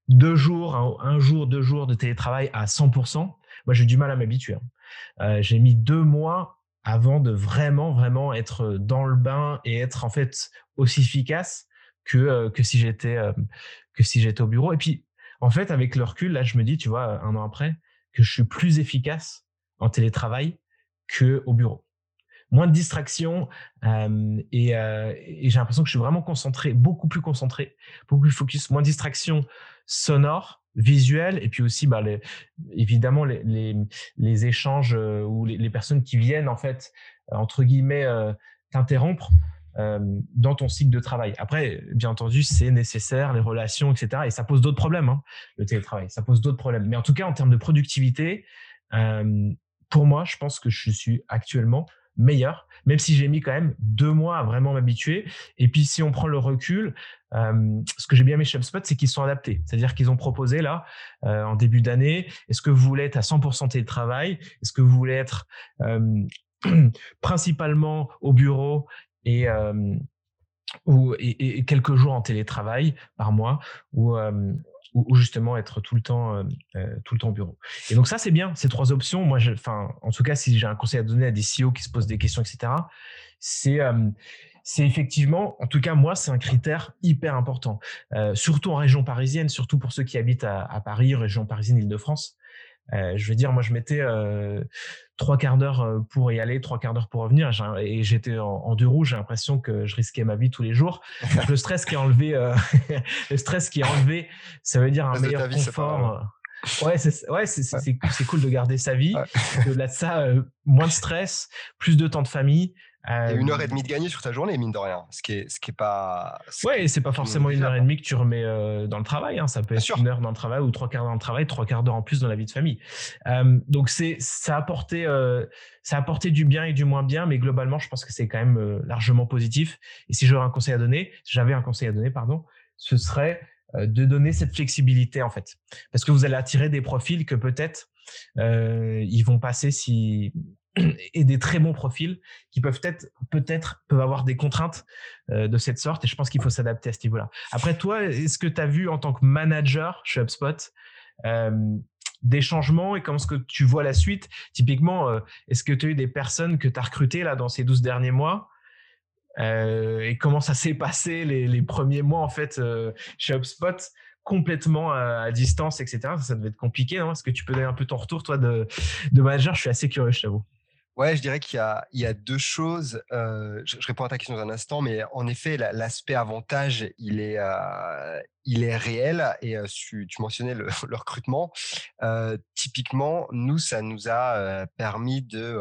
S3: deux jours, un, jour, deux jours de télétravail à 100%, moi j'ai du mal à m'habituer. Hein. j'ai mis deux mois avant de vraiment, vraiment être dans le bain et être en fait aussi efficace que, que si j'étais que si j'étais au bureau. Et puis en fait, avec le recul, là, je me dis, tu vois, un an après, que je suis plus efficace en télétravail que au bureau. Moins de distractions euh, et, j'ai l'impression que je suis vraiment concentré, beaucoup plus concentré, beaucoup plus focus, moins de distractions sonores, visuelles et puis aussi, bah, évidemment, les, échanges ou les, personnes qui viennent en fait entre guillemets t'interrompre euh, dans ton cycle de travail. Après, bien entendu, c'est nécessaire, les relations, etc. Et ça pose d'autres problèmes, hein, le télétravail. Ça pose d'autres problèmes. Mais en tout cas, en termes de productivité, euh, pour moi, je pense que je suis actuellement meilleur, même si j'ai mis quand même deux mois à vraiment m'habituer. Et puis, si on prend le recul, ce que j'ai bien aimé chez HubSpot, c'est qu'ils sont adaptés. C'est-à-dire qu'ils ont proposé là, en début d'année, est-ce que vous voulez être à 100% télétravail? Est-ce que vous voulez être principalement au bureau et, ou, et, quelques jours en télétravail par mois ou, ou, justement être tout le temps tout le temps au bureau. Et donc ça c'est bien, ces trois options. Moi, enfin, en tout cas, si j'ai un conseil à donner à des CEO qui se posent des questions, etc., c'est c'est effectivement, en tout cas moi, c'est un critère hyper important, surtout en région parisienne, surtout pour ceux qui habitent à, à Paris, région parisienne, Île-de-France. Euh, je veux dire, moi, je mettais euh, trois quarts d'heure euh, pour y aller, trois quarts d'heure pour revenir, et j'étais en, en, deux roues. J'ai l'impression que je risquais ma vie tous les jours. le stress qui est enlevé, le stress qui est enlevé, ça veut dire un meilleur confort. Ouais, c'est ouais, c'est cool de garder sa vie. De ça, moins de stress, plus de temps de famille,
S2: et une heure et demie de gagner sur ta journée, mine de rien. Ce qui est, ce qui est pas.
S3: Ouais, c'est pas forcément une heure et demie que tu remets euh, dans le travail. Hein. Ça peut être une heure dans le travail ou trois quarts dans le travail, trois quarts d'heure en plus dans la vie de famille. Euh, donc c'est, ça a apporté, euh, ça a apporté du bien et du moins bien, mais globalement, je pense que c'est quand même largement positif. Et si j'aurais un conseil à donner, j'avais un conseil à donner, pardon, ce serait de donner cette flexibilité en fait, parce que vous allez attirer des profils que peut-être ils vont passer si et des très bons profils qui peuvent être peut-être peuvent avoir des contraintes euh, de cette sorte et je pense qu'il faut s'adapter à ce niveau-là. Après toi, est-ce que tu as vu en tant que manager chez HubSpot euh, des changements et comment est-ce que tu vois la suite? Typiquement, euh, est-ce que tu as eu des personnes que tu as recrutées là dans ces 12 derniers mois? Et comment ça s'est passé les, premiers mois en fait chez HubSpot complètement à, distance, etc. Ça, devait être compliqué. Est-ce que tu peux donner un peu ton retour, toi, de manager? Je suis assez curieux, je t'avoue.
S2: Ouais, je dirais qu'il y a, deux choses. Je, réponds à ta question dans un instant, mais en effet, l'aspect avantage, il est, réel. Et tu, mentionnais le, recrutement. typiquement, nous, ça nous a permis de,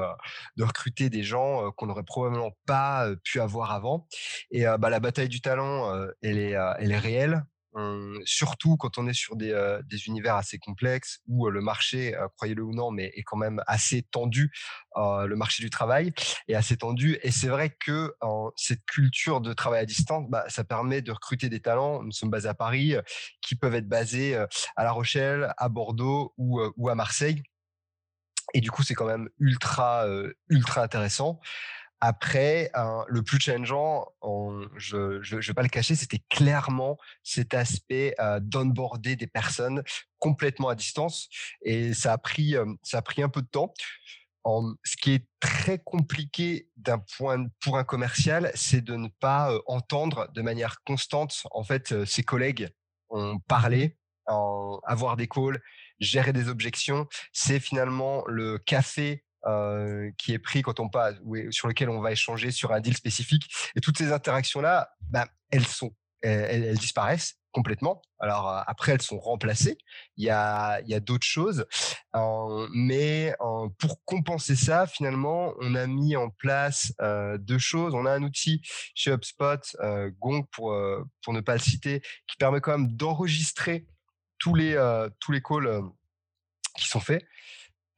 S2: recruter des gens qu'on n'aurait probablement pas pu avoir avant. Et bah, la bataille du talent, elle est réelle surtout quand on est sur des, univers assez complexes où le marché, croyez-le ou non, mais est quand même assez tendu. le marché du travail est assez tendu et c'est vrai que cette culture de travail à distance, bah, ça permet de recruter des talents. Nous sommes basés à Paris, qui peuvent être basés à La Rochelle, à Bordeaux ou, ou à Marseille. Et du coup, c'est quand même ultra, ultra intéressant. Après, le plus challengeant, je ne vais pas le cacher, c'était clairement cet aspect euh, d'onboarder des personnes complètement à distance. Et ça a pris, ça a pris un peu de temps. ce qui est très compliqué d'un point pour un commercial, c'est de ne pas entendre de manière constante en fait ses collègues ont parlé, en avoir des calls, gérer des objections. C'est finalement le café euh, qui est pris quand on passe, sur lequel on va échanger sur un deal spécifique. Et toutes ces interactions-là, bah, elles sont, elles, disparaissent complètement. Alors euh, après, elles sont remplacées. Il y a, d'autres choses, euh, mais pour compenser ça, finalement, on a mis en place deux choses. On a un outil chez HubSpot, Gong pour pour ne pas le citer, qui permet quand même d'enregistrer tous les tous les calls qui sont faits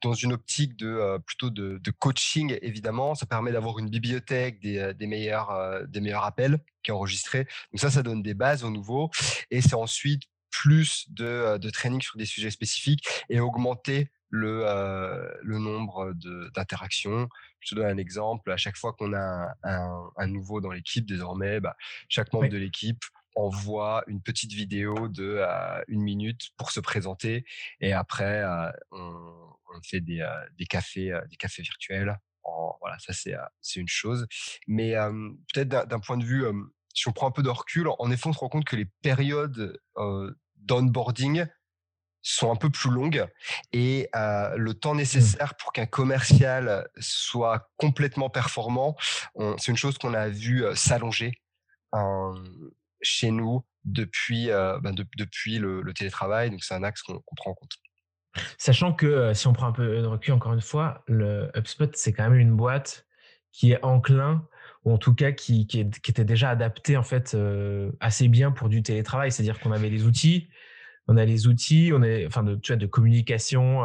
S2: dans une optique de plutôt de, coaching évidemment. Ça permet d'avoir une bibliothèque des, des meilleurs des meilleurs appels qui est enregistrée. Donc ça, ça donne des bases au nouveau et c'est ensuite plus de, de training sur des sujets spécifiques et augmenter le, le nombre d'interactions. Je te donne un exemple. À chaque fois qu'on a un, un, nouveau dans l'équipe, désormais, bah, chaque membre de l'équipe envoie une petite vidéo de une minute pour se présenter et après on, fait des, des cafés des cafés virtuels. Voilà ça c'est c'est une chose. Mais peut-être d'un point de vue si on prend un peu de recul en effet on se rend compte que les périodes d'onboarding sont un peu plus longues et le temps mmh. nécessaire pour qu'un commercial soit complètement performant, c'est une chose qu'on a vu s'allonger chez nous depuis, euh, ben, depuis le, télétravail. Donc, c'est un axe qu'on prend en compte.
S3: Sachant que euh, si on prend un peu de recul, encore une fois, le HubSpot, c'est quand même une boîte qui est enclin ou en tout cas qui, qui, était déjà adaptée en fait euh, assez bien pour du télétravail. C'est-à-dire qu'on avait les outils, on a les outils, on est enfin de, tu vois, de communication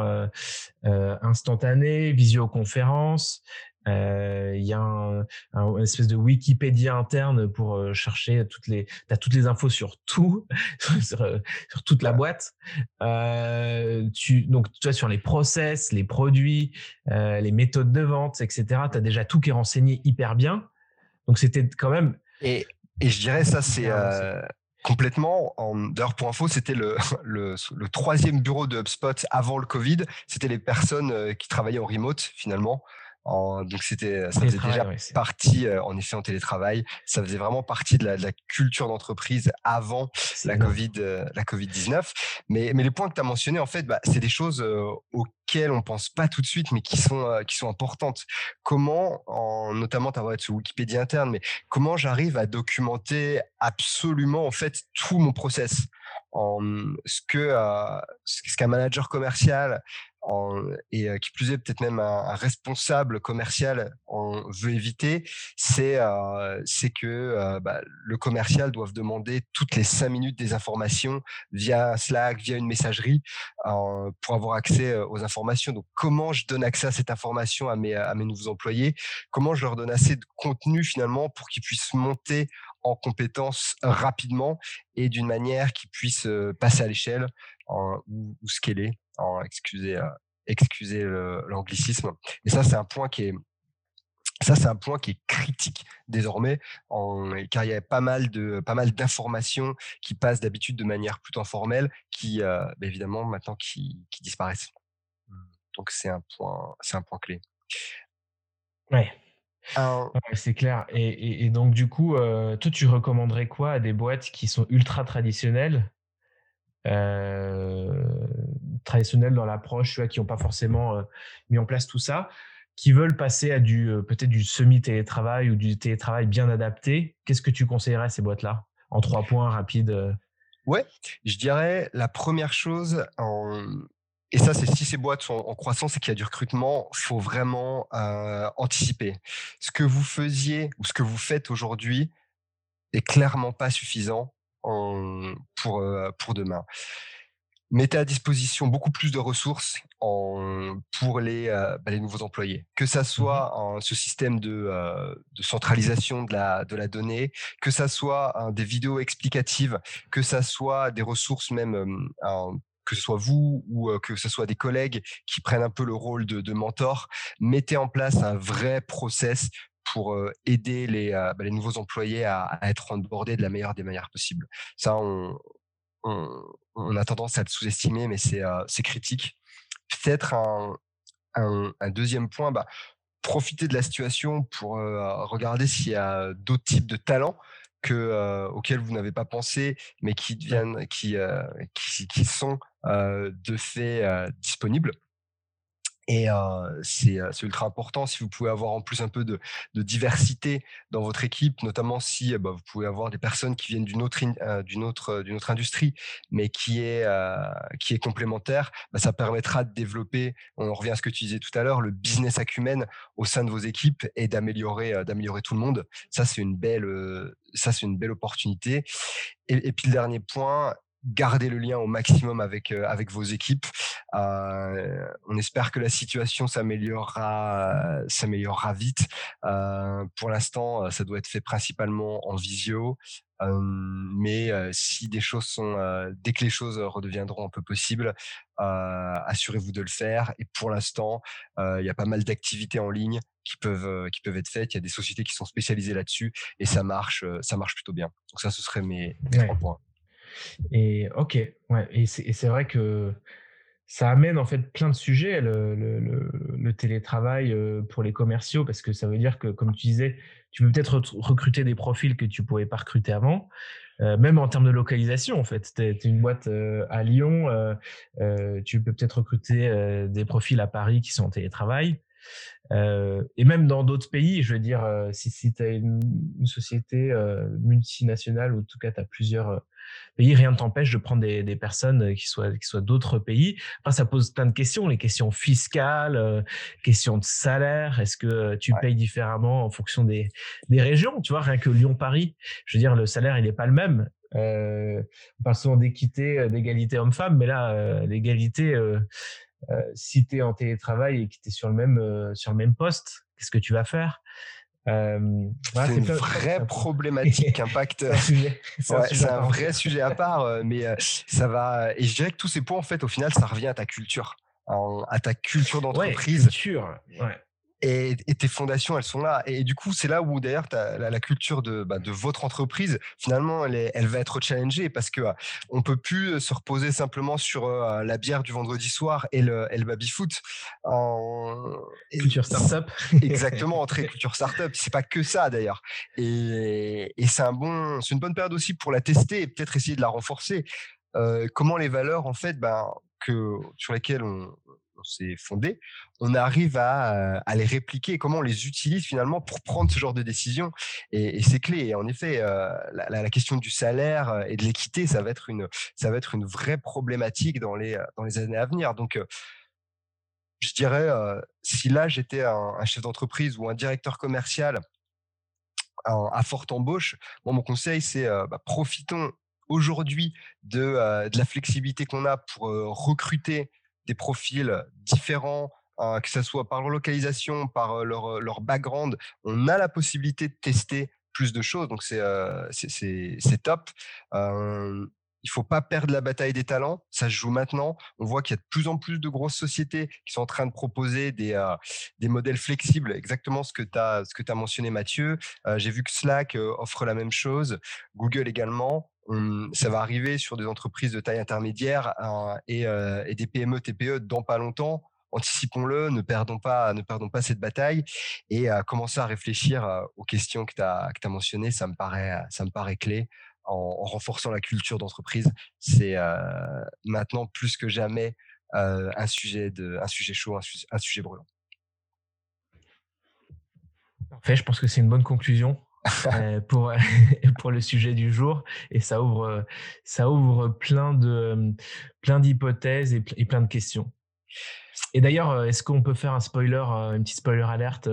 S3: instantanée, visioconférence, il y a un, un, une espèce de Wikipédia interne pour euh, chercher toutes les, t'as toutes les infos sur tout, sur, euh, sur, toute la boîte. Euh, tu, donc, tu vois, sur les process, les produits, euh, les méthodes de vente, etc. Tu as déjà tout qui est renseigné hyper bien. Donc, c'était quand même.
S2: Et, et je dirais, ça, c'est. Complètement. D'ailleurs, pour info, c'était le, le, le, troisième bureau de HubSpot avant le Covid. C'était les personnes qui travaillaient en remote, finalement donc c'était, ça faisait déjà partie, euh, en effet, en télétravail. Ça faisait vraiment partie de la, de la culture d'entreprise avant la Covid, euh, la Covid 19. Mais, mais les points que tu as mentionnés, en fait, bah, c'est des choses euh, auxquelles on pense pas tout de suite, mais qui sont, qui sont importantes. Comment, en, notamment, tu as ce Wikipédia interne, mais comment j'arrive à documenter absolument, en fait, tout mon process? En ce que ce qu'un manager commercial et qui plus est peut-être même un, responsable commercial on veut éviter, c'est c'est que bah, le commercial doit demander toutes les cinq minutes des informations via Slack, via une messagerie pour avoir accès aux informations. Donc comment je donne accès à cette information à mes à mes nouveaux employés? Comment je leur donne assez de contenu finalement pour qu'ils puissent monter en compétences rapidement et d'une manière qui puisse passer à l'échelle ou, ou scaler excusez, euh, excusez l'anglicisme. Et ça, c'est un point qui est ça, c'est un point qui est critique désormais, en, car il y a pas mal de pas mal d'informations qui passent d'habitude de manière plutôt informelle, qui euh, bah, évidemment maintenant qui, qui, disparaissent. Donc c'est un point, c'est un point clé.
S3: Ouais. c'est clair. Et, et, donc du coup, euh, toi, tu recommanderais quoi à des boîtes qui sont ultra traditionnelles euh, traditionnels dans l'approche, qui n'ont pas forcément euh, mis en place tout ça, qui veulent passer à du euh, peut-être du semi-télétravail ou du télétravail bien adapté. Qu'est-ce que tu conseillerais à ces boîtes-là en trois points rapides
S2: Ouais, je dirais la première chose, et ça c'est si ces boîtes sont en croissance et qu'il y a du recrutement, faut vraiment euh, anticiper. Ce que vous faisiez ou ce que vous faites aujourd'hui est clairement pas suffisant en, pour, euh, pour demain. Mettez à disposition beaucoup plus de ressources en, pour les, euh, bah, les nouveaux employés. Que ça mmh soit en, ce système de, euh, de, centralisation de la, de la donnée, que ça soit des vidéos explicatives, que ça soit des ressources même que ce soit vous ou que ce soit des collègues qui prennent un peu le rôle de, de mentor, mettez en place un vrai process pour aider les, bah, les nouveaux employés à, à, être onboardés de la meilleure des manières possibles. Ça, on, on, on a tendance à le sous-estimer, mais c'est critique. Peut-être un, un, un, deuxième point, bah, profiter de la situation pour regarder s'il y a d'autres types de talents que, euh, auxquels vous n'avez pas pensé, mais qui deviennent, qui, euh, qui, qui, sont de fait disponibles. Et c'est ultra important si vous pouvez avoir en plus un peu de, de diversité dans votre équipe, notamment si bah, vous pouvez avoir des personnes qui viennent d'une autre, autre, d'une autre industrie, mais qui est, qui est complémentaire. Bah, ça permettra de développer, on revient à ce que tu disais tout à l'heure, le business acumen au sein de vos équipes et d'améliorer, d'améliorer tout le monde. Ça, c'est une belle, une belle opportunité. Et, puis le dernier point, garder le lien au maximum avec euh, avec vos équipes. Euh, on espère que la situation s'améliorera s'améliorera vite. Euh, pour l'instant, ça doit être fait principalement en visio. mais si des choses sont, dès que les choses redeviendront un peu possibles, assurez-vous de le faire. Et pour l'instant, il y a pas mal d'activités en ligne qui peuvent qui peuvent être faites. Il y a des sociétés qui sont spécialisées là-dessus et ça marche ça marche plutôt bien. Donc ça, ce serait mes, mes trois points.
S3: Et ok, ouais, et c'est vrai que ça amène en fait plein de sujets, le, le, télétravail pour les commerciaux, parce que ça veut dire que, comme tu disais, tu peux peut-être recruter des profils que tu pouvais pas recruter avant, euh, même en termes de localisation en fait. Tu es, une boîte à Lyon, euh, tu peux peut-être recruter des profils à Paris qui sont en télétravail. et même dans d'autres pays, je veux dire, si, si tu as une, une société multinationale ou en tout cas tu as plusieurs pays, rien ne t'empêche de prendre des, des, personnes euh, qui soient, qui soient d'autres pays. Enfin, ça pose plein de questions, les questions fiscales, euh, questions de salaire. Est-ce que euh, tu payes différemment en fonction des, des régions Tu vois, rien que Lyon-Paris, je veux dire, le salaire, il n'est pas le même. Euh, on parle souvent d'équité, d'égalité homme-femme, mais là, l'égalité, si tu es en télétravail et que tu es sur le même, sur le même poste, qu'est-ce que tu vas faire?
S2: Euh, c'est une vraie problématique, impact. c'est un, vrai sujet à part, euh, mais euh, ça va. Et je dirais que tous ces points, en fait, au final, ça revient à ta culture, à ta culture d'entreprise.
S3: culture,
S2: et, tes fondations, elles sont là. Et, du coup, c'est là où d'ailleurs la, la, culture de, bah, de votre entreprise, finalement, elle, elle va être challengée parce que euh, on peut plus se reposer simplement sur euh, la bière du vendredi soir et le, et le baby foot.
S3: En... Culture startup.
S2: Exactement, très culture startup. C'est pas que ça d'ailleurs. Et, c'est un bon, c'est une bonne période aussi pour la tester et peut-être essayer de la renforcer. Euh, comment les valeurs en fait, ben, que sur lesquelles on, s'est fondé, on arrive à, à, les répliquer, comment on les utilise finalement pour prendre ce genre de décision? Et, c'est clé. Et en effet, euh, la, question du salaire euh, et de l'équité, ça va être une, ça va être une vraie problématique dans les, euh, dans les années à venir. Donc, je dirais, si là j'étais un, chef d'entreprise ou un directeur commercial à forte embauche, mon conseil c'est bah, profitons aujourd'hui de, de la flexibilité qu'on a pour recruter des profils différents, hein, que ce soit par leur localisation, par leur, leur background, on a la possibilité de tester plus de choses. Donc c'est c'est top. il faut pas perdre la bataille des talents. Ça se joue maintenant. On voit qu'il y a de plus en plus de grosses sociétés qui sont en train de proposer des, des modèles flexibles, exactement ce que tu as mentionné, Mathieu. J'ai vu que Slack offre la même chose, Google également ça va arriver sur des entreprises de taille intermédiaire euh, euh, et, des PME, TPE dans pas longtemps. Anticipons-le, ne perdons pas, cette bataille et commencer à réfléchir euh, aux questions que tu as, mentionnées. Ça me paraît, paraît clé en, renforçant la culture d'entreprise. C'est maintenant plus que jamais un sujet de, un sujet chaud, un sujet brûlant.
S3: Parfait, je pense que c'est une bonne conclusion. Euh, pour, pour le sujet du jour et ça ouvre, ça ouvre plein de plein d'hypothèses et, plein de questions. Et d'ailleurs, euh, est-ce qu'on peut faire un spoiler, euh, une petite spoiler alerte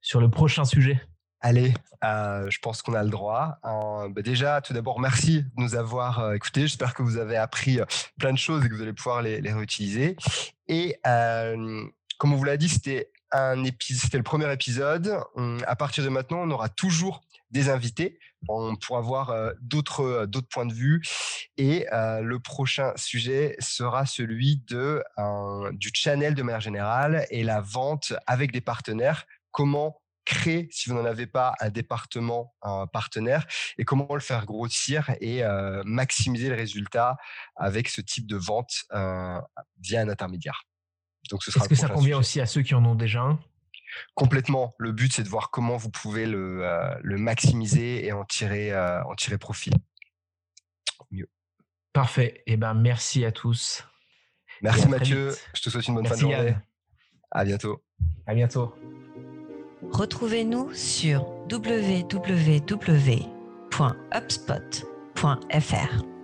S3: sur le prochain sujet?
S2: Allez, je pense qu'on a le droit. Bah, déjà, tout d'abord, merci de nous avoir écoutés. J'espère que vous avez appris plein de choses et que vous allez pouvoir les, les réutiliser. Et comme on vous l'a dit, c'était un épisode, c'était le premier épisode. à partir de maintenant, on aura toujours des invités pour avoir euh, d'autres euh, points de vue. Et euh, le prochain sujet sera celui de du channel de manière générale et la vente avec des partenaires. Comment créer, si vous n'en avez pas, un département un partenaire et comment le faire grossir et maximiser le résultat avec ce type de vente via un intermédiaire.
S3: Est-ce que ça convient aussi à ceux qui en ont déjà un?
S2: Complètement. Le but, c'est de voir comment vous pouvez le, euh, le maximiser et en tirer, euh, en tirer profit.
S3: Mieux. Parfait. Eh ben, merci à tous.
S2: Merci Mathieu. Je te souhaite une bonne fin de journée. À bientôt.
S3: À bientôt.
S1: Retrouvez-nous sur www.upspot.fr.